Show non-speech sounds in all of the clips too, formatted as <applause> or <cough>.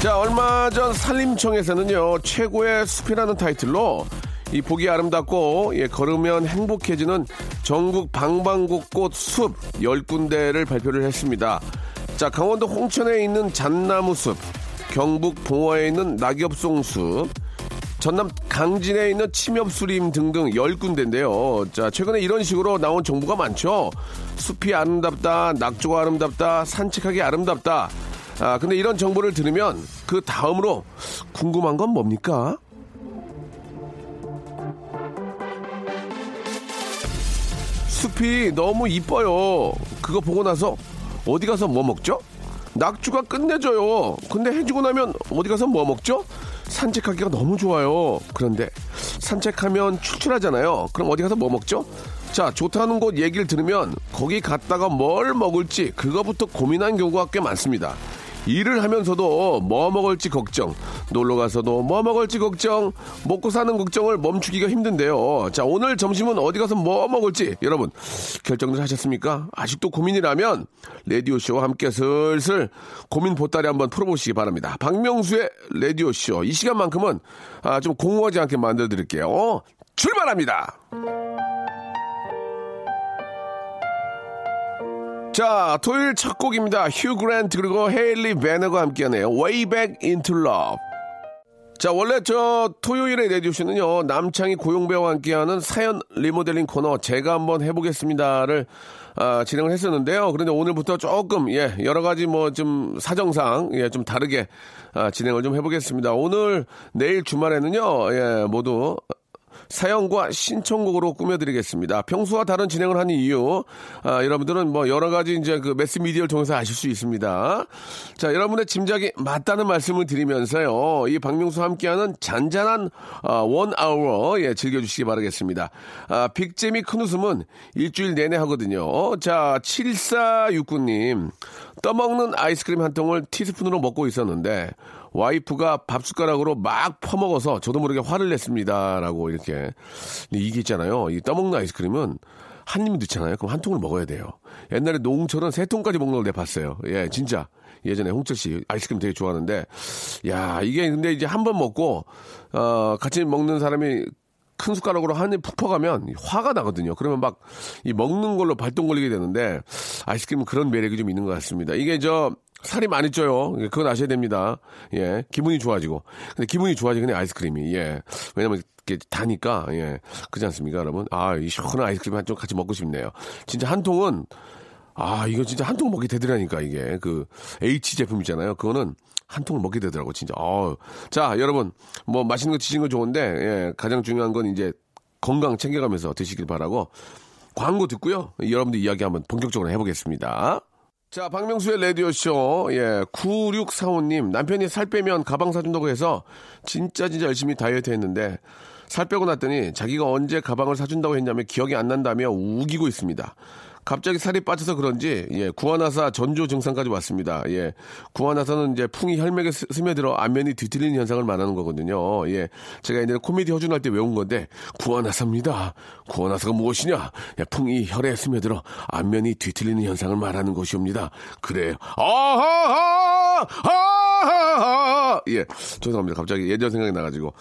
자, 얼마 전 산림청에서는요, 최고의 숲이라는 타이틀로 이 보기 아름답고, 예, 걸으면 행복해지는 전국 방방곡곡 숲 10군데를 발표를 했습니다. 자, 강원도 홍천에 있는 잣나무 숲, 경북 봉화에 있는 낙엽송 숲, 전남 강진에 있는 침엽수림 등등 10군데인데요. 자, 최근에 이런 식으로 나온 정보가 많죠. 숲이 아름답다, 낙조가 아름답다, 산책하기 아름답다. 아, 근데 이런 정보를 들으면 그 다음으로 궁금한 건 뭡니까? 숲이 너무 이뻐요. 그거 보고 나서 어디 가서 뭐 먹죠? 낙주가 끝내줘요. 근데 해주고 나면 어디 가서 뭐 먹죠? 산책하기가 너무 좋아요. 그런데 산책하면 출출하잖아요. 그럼 어디 가서 뭐 먹죠? 자, 좋다는 곳 얘기를 들으면 거기 갔다가 뭘 먹을지 그거부터 고민한 경우가 꽤 많습니다. 일을 하면서도 뭐 먹을지 걱정, 놀러 가서도 뭐 먹을지 걱정, 먹고 사는 걱정을 멈추기가 힘든데요. 자, 오늘 점심은 어디 가서 뭐 먹을지 여러분 결정들 하셨습니까? 아직도 고민이라면 라디오 쇼와 함께 슬슬 고민 보따리 한번 풀어보시기 바랍니다. 박명수의 라디오 쇼. 이 시간만큼은 아, 좀 공허하지 않게 만들어 드릴게요. 출발합니다! 자, 토요일 첫 곡입니다. 휴 그랜트 그리고 헤일리 베너가 함께하네요. Way Back Into Love. 자, 원래 저 토요일에 내주시는요, 남창희 고용배와 함께하는 사연 리모델링 코너 제가 한번 해보겠습니다를 아, 진행을 했었는데요. 그런데 오늘부터 조금, 예, 여러 가지 뭐 좀 사정상, 예, 좀 다르게 아, 진행을 좀 해보겠습니다. 오늘, 내일 주말에는요, 예, 모두 사연과 신청곡으로 꾸며드리겠습니다. 평소와 다른 진행을 하는 이유, 아, 여러분들은 뭐 여러 가지 이제 그 매스 미디어를 통해서 아실 수 있습니다. 자, 여러분의 짐작이 맞다는 말씀을 드리면서요. 이 박명수와 함께하는 잔잔한 아, 원 아워 예, 즐겨주시기 바라겠습니다. 아, 빅재미 큰 웃음은 일주일 내내 하거든요. 자, 7469님. 떠먹는 아이스크림 한 통을 티스푼으로 먹고 있었는데 와이프가 밥 숟가락으로 막 퍼먹어서 저도 모르게 화를 냈습니다. 라고 이렇게. 이게 있잖아요. 이 떠먹는 아이스크림은 한 입 넣잖아요. 그럼 한 통을 먹어야 돼요. 옛날에 농철은 세 통까지 먹는 걸 내가 봤어요. 예, 진짜. 예전에 홍철 씨 아이스크림 되게 좋아하는데, 야, 이게 근데 이제 한 번 먹고, 어, 같이 먹는 사람이 큰 숟가락으로 한입 푹 퍼가면 화가 나거든요. 그러면 막 이 먹는 걸로 발동 걸리게 되는데 아이스크림은 그런 매력이 좀 있는 것 같습니다. 이게 저 살이 많이 쪄요. 그건 아셔야 됩니다. 예. 기분이 좋아지고. 근데 기분이 좋아지긴 해, 아이스크림이. 예. 왜냐면 이렇게 다니까, 예. 그렇지 않습니까, 여러분? 아, 이 시원한 아이스크림 한통 같이 먹고 싶네요. 진짜 한 통은, 아, 이거 진짜 한 통 먹게 되더라니까, 이게. 그, H 제품 있잖아요. 그거는 한 통을 먹게 되더라고, 진짜. 어 자, 여러분, 뭐 맛있는 거 드시는 거 좋은데, 예. 가장 중요한 건 이제 건강 챙겨가면서 드시길 바라고 광고 듣고요. 여러분들 이야기 한번 본격적으로 해보겠습니다. 자, 박명수의 라디오쇼. 예, 9645님. 남편이 살 빼면 가방 사준다고 해서 진짜 진짜 열심히 다이어트 했는데 살 빼고 났더니 자기가 언제 가방을 사준다고 했냐면 기억이 안 난다며 우기고 있습니다. 갑자기 살이 빠져서 그런지 예, 구안화사 전조 증상까지 왔습니다. 예, 구안화사는 이제 풍이 혈맥에 스- 스며들어 안면이 뒤틀리는 현상을 말하는 거거든요. 예, 제가 옛날에 코미디 허준할 때 외운 건데 구안화사입니다. 구안화사가 무엇이냐? 예, 풍이 혈에 스며들어 안면이 뒤틀리는 현상을 말하는 것이옵니다. 그래요. 아하하! 아하하! 예, 죄송합니다. 갑자기 예전 생각이 나가지고.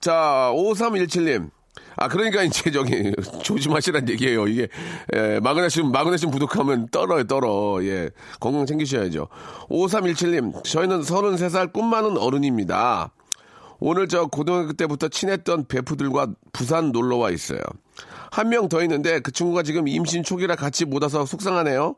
자, 5317님. 아, 그러니까 이제 저기 <laughs> 조심하시란 얘기예요. 이게 예, 마그네슘 마그네슘 부족하면 떨어요, 떨어. 예. 건강 챙기셔야죠. 5317님, 저희는 33살 꿈 많은 어른입니다. 오늘 저 고등학교 때부터 친했던 베프들과 부산 놀러 와 있어요. 한 명 더 있는데 그 친구가 지금 임신 초기라 같이 못 와서 속상하네요.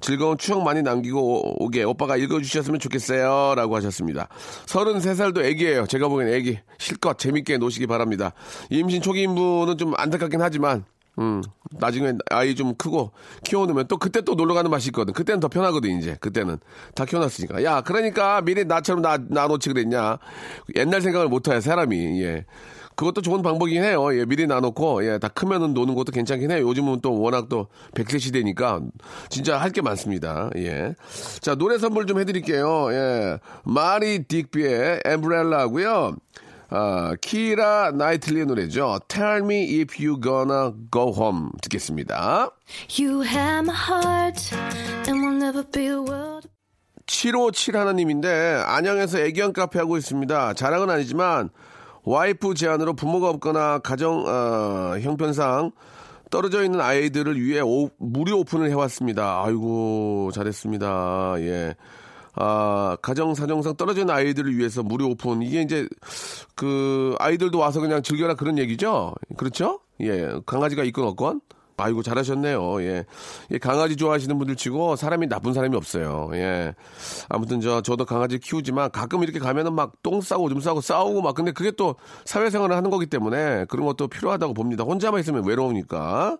즐거운 추억 많이 남기고 오게 오빠가 읽어주셨으면 좋겠어요. 라고 하셨습니다. 33살도 애기예요. 제가 보기엔 애기. 실컷 재밌게 노시기 바랍니다. 임신 초기인 분은 좀 안타깝긴 하지만 음, 나중에 아이 좀 크고 키워놓으면 또 그때 또 놀러 가는 맛이 있거든. 그때는 더 편하거든, 이제. 그때는. 다 키워놨으니까. 야, 그러니까 미리 나처럼 나, 나 놓지 그랬냐. 옛날 생각을 못해, 사람이. 예. 그것도 좋은 방법이긴 해요. 예, 미리 놔놓고, 예, 다 크면은 노는 것도 괜찮긴 해요. 요즘은 또 워낙 또 100세 시대니까 진짜 할 게 많습니다. 예. 자, 노래 선물 좀 해드릴게요. 예. 마리 딕비의 엠브렐라고요 아, 키라 나이틀리의 노래죠. Tell me if you gonna go home 듣겠습니다. You have my heart and we'll never be a world 757 하나님인데 안양에서 애견 카페 하고 있습니다. 자랑은 아니지만 와이프 제안으로 부모가 없거나 가정 어, 형편상 떨어져 있는 아이들을 위해 오, 무료 오픈을 해왔습니다. 아이고 잘했습니다. 예. 아, 가정 사정상 떨어진 아이들을 위해서 무료 오픈 이게 이제 그 아이들도 와서 그냥 즐겨라 그런 얘기죠. 그렇죠? 예. 강아지가 있건 없건 아이고 잘하셨네요. 예. 예. 강아지 좋아하시는 분들 치고 사람이 나쁜 사람이 없어요. 예. 아무튼 저 저도 강아지 키우지만 가끔 이렇게 가면은 막 똥 싸고 오줌 싸고 싸우고 막 근데 그게 또 사회생활을 하는 거기 때문에 그런 것도 필요하다고 봅니다. 혼자만 있으면 외로우니까.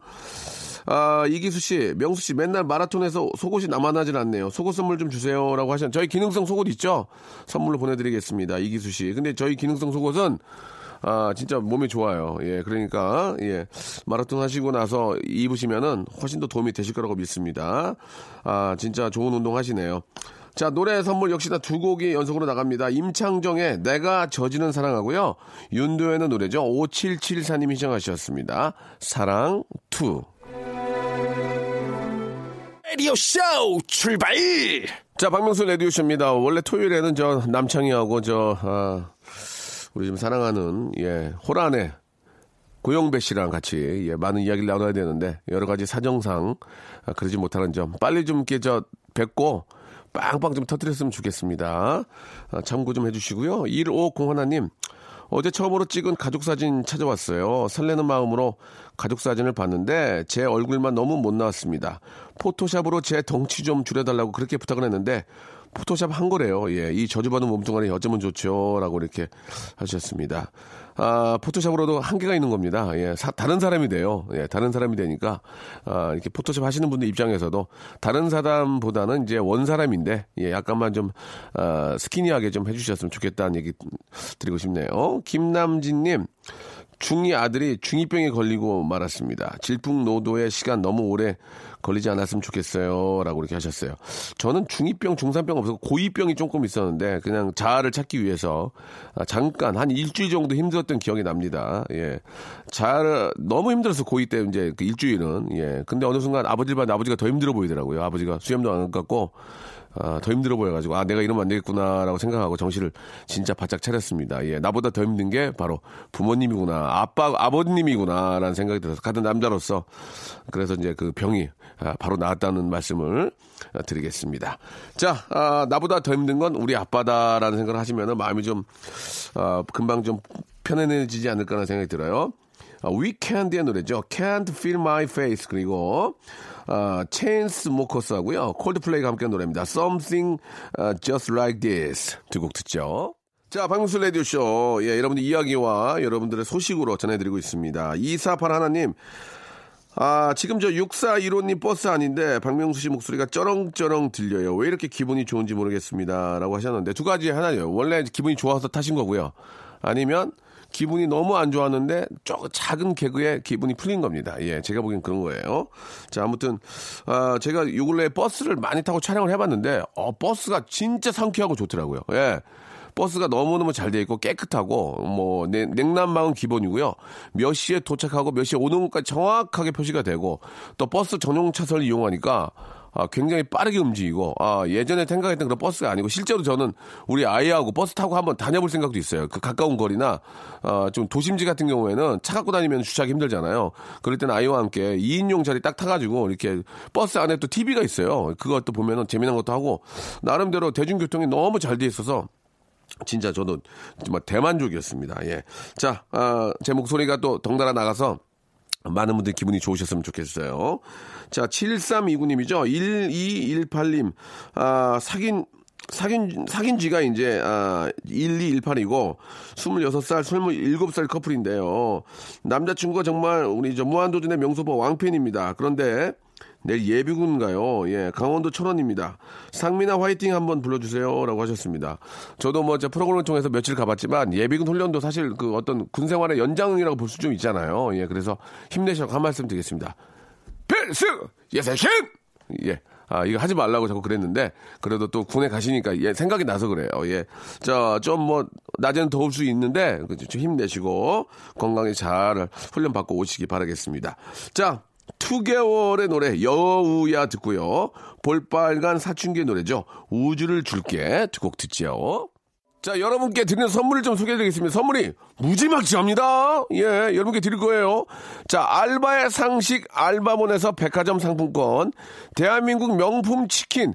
아, 이기수 씨, 명수 씨 맨날 마라톤에서 속옷이 남아나질 않네요. 속옷 선물 좀 주세요라고 하셨는데 저희 기능성 속옷 있죠? 선물로 보내드리겠습니다. 이기수 씨. 근데 저희 기능성 속옷은 아, 진짜 몸에 좋아요. 예, 그러니까, 예, 마라톤 하시고 나서 입으시면은 훨씬 더 도움이 되실 거라고 믿습니다. 아, 진짜 좋은 운동 하시네요. 자, 노래 선물 역시나 두 곡이 연속으로 나갑니다. 임창정의 내가 저지는 사랑하고요. 윤도현의 노래죠. 5774님이 시청하셨습니다. 사랑 2. 라디오 쇼 출발! 자, 박명수 라디오 쇼입니다. 원래 토요일에는 저 남창희하고 저, 아, 우리 지금 사랑하는 예 호란의 고영배 씨랑 같이 예, 많은 이야기를 나눠야 되는데 여러 가지 사정상 아, 그러지 못하는 점 빨리 좀저 뵙고 빵빵 좀 터뜨렸으면 좋겠습니다. 아, 참고 좀 해주시고요. 1501 하나님 어제 처음으로 찍은 가족 사진 찾아왔어요. 설레는 마음으로 가족 사진을 봤는데 제 얼굴만 너무 못 나왔습니다. 포토샵으로 제 덩치 좀 줄여달라고 그렇게 부탁을 했는데 포토샵 한 거래요. 예, 이 저주받은 몸뚱아리 어쩌면 좋죠. 라고 이렇게 하셨습니다. 아, 포토샵으로도 한계가 있는 겁니다. 예, 사, 다른 사람이 돼요. 예, 다른 사람이 되니까, 아, 이렇게 포토샵 하시는 분들 입장에서도 다른 사람보다는 이제 원 사람인데, 예, 약간만 좀, 아, 스키니하게 좀 해주셨으면 좋겠다는 얘기 드리고 싶네요. 김남진님, 중2 아들이 중2병에 걸리고 말았습니다. 질풍노도의 시간 너무 오래 걸리지 않았으면 좋겠어요. 라고 이렇게 하셨어요. 저는 중2병, 중3병 없어서 고2병이 조금 있었는데 그냥 자아를 찾기 위해서 아, 잠깐 한 일주일 정도 힘들었던 기억이 납니다. 예. 자아를 너무 힘들어서 고2 때 이제 그 일주일은 예. 근데 어느 순간 아버지를 봤는데 아버지가 더 힘들어 보이더라고요. 아버지가 수염도 안 깎고 아, 더 힘들어 보여가지고, 아, 내가 이러면 안 되겠구나라고 생각하고 정신을 진짜 바짝 차렸습니다. 예, 나보다 더 힘든 게 바로 부모님이구나, 아빠, 아버님이구나라는 생각이 들어서, 같은 남자로서, 그래서 이제 그 병이 아, 바로 나았다는 말씀을 드리겠습니다. 자, 아, 나보다 더 힘든 건 우리 아빠다라는 생각을 하시면 마음이 좀, 아, 금방 좀 편안해지지 않을까라는 생각이 들어요. 아, 위켄드의 노래죠. Can't Feel My Face. 그리고, 아, 체인스모커스하고요. 콜드플레이가 함께한 노래입니다. Something uh, Just Like This. 두 곡 듣죠. 자, 박명수 라디오쇼. 예, 여러분들 이야기와 여러분들의 소식으로 전해드리고 있습니다. 2481님. 아, 지금 저 6415님 버스 안인데 박명수 씨 목소리가 쩌렁쩌렁 들려요. 왜 이렇게 기분이 좋은지 모르겠습니다. 라고 하셨는데 두 가지 하나요. 원래 기분이 좋아서 타신 거고요. 아니면 기분이 너무 안 좋았는데 조금 작은 개그에 기분이 풀린 겁니다. 예, 제가 보기엔 그런 거예요. 자, 아무튼 아, 제가 요 근래 버스를 많이 타고 촬영을 해봤는데 어, 버스가 진짜 상쾌하고 좋더라고요. 예. 버스가 너무너무 잘 돼 있고 깨끗하고 뭐 냉난방은 기본이고요. 몇 시에 도착하고 몇 시에 오는 것까지 정확하게 표시가 되고 또 버스 전용 차선을 이용하니까 아, 굉장히 빠르게 움직이고, 아, 예전에 생각했던 그런 버스가 아니고, 실제로 저는 우리 아이하고 버스 타고 한번 다녀볼 생각도 있어요. 그 가까운 거리나, 아, 좀 도심지 같은 경우에는 차 갖고 다니면 주차하기 힘들잖아요. 그럴 때는 아이와 함께 2인용 자리 딱 타가지고, 이렇게 버스 안에 또 TV가 있어요. 그것도 보면은 재미난 것도 하고, 나름대로 대중교통이 너무 잘 돼 있어서, 진짜 저도 정말 대만족이었습니다. 예. 자, 아, 제 목소리가 또 덩달아 나가서 많은 분들 기분이 좋으셨으면 좋겠어요. 자, 7329님이죠. 1218님, 아, 사귄 사귄, 사귄 지가 이제, 아, 1218이고, 26살, 27살 커플인데요. 남자친구가 정말 우리 저 무한도전의 명소보 왕팬입니다. 그런데, 내일 예비군 가요? 예, 강원도 철원입니다. 상민아 화이팅 한번 불러주세요. 라고 하셨습니다. 저도 뭐, 제 프로그램을 통해서 며칠 가봤지만, 예비군 훈련도 사실 그 어떤 군 생활의 연장이라고 볼 수 좀 있잖아요. 예, 그래서 힘내시라고 한 말씀 드리겠습니다. 필수! 예세신! 예. 아, 이거 하지 말라고 자꾸 그랬는데, 그래도 또 군에 가시니까, 예, 생각이 나서 그래요. 예. 자, 좀 뭐, 낮에는 더울 수 있는데, 좀 힘내시고, 건강히 잘 훈련 받고 오시기 바라겠습니다. 자, 2개월의 노래, 여우야 듣고요. 볼빨간 사춘기의 노래죠. 우주를 줄게. 두 곡 듣지요. 자, 여러분께 드리는 선물을 좀 소개해 드리겠습니다. 선물이 무지막지합니다. 예, 여러분께 드릴 거예요. 자, 알바의 상식 알바몬에서 백화점 상품권, 대한민국 명품 치킨,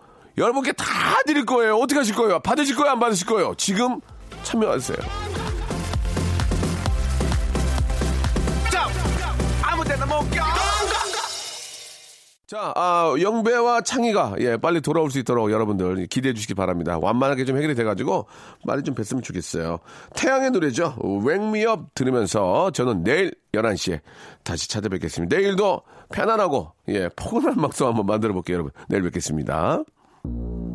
여러분께 다 드릴 거예요. 어떻게 하실 거예요? 받으실 거예요? 안 받으실 거예요? 지금 참여하세요. 자, 아, 영배와 창희가, 예, 빨리 돌아올 수 있도록 여러분들 기대해 주시기 바랍니다. 완만하게 좀 해결이 돼가지고, 빨리 좀 뵀으면 좋겠어요. 태양의 노래죠. 웽미업 들으면서 저는 내일 11시에 다시 찾아뵙겠습니다. 내일도 편안하고, 예, 포근한 <laughs> 막성 한번 만들어 볼게요, 여러분. 내일 뵙겠습니다. Thank you.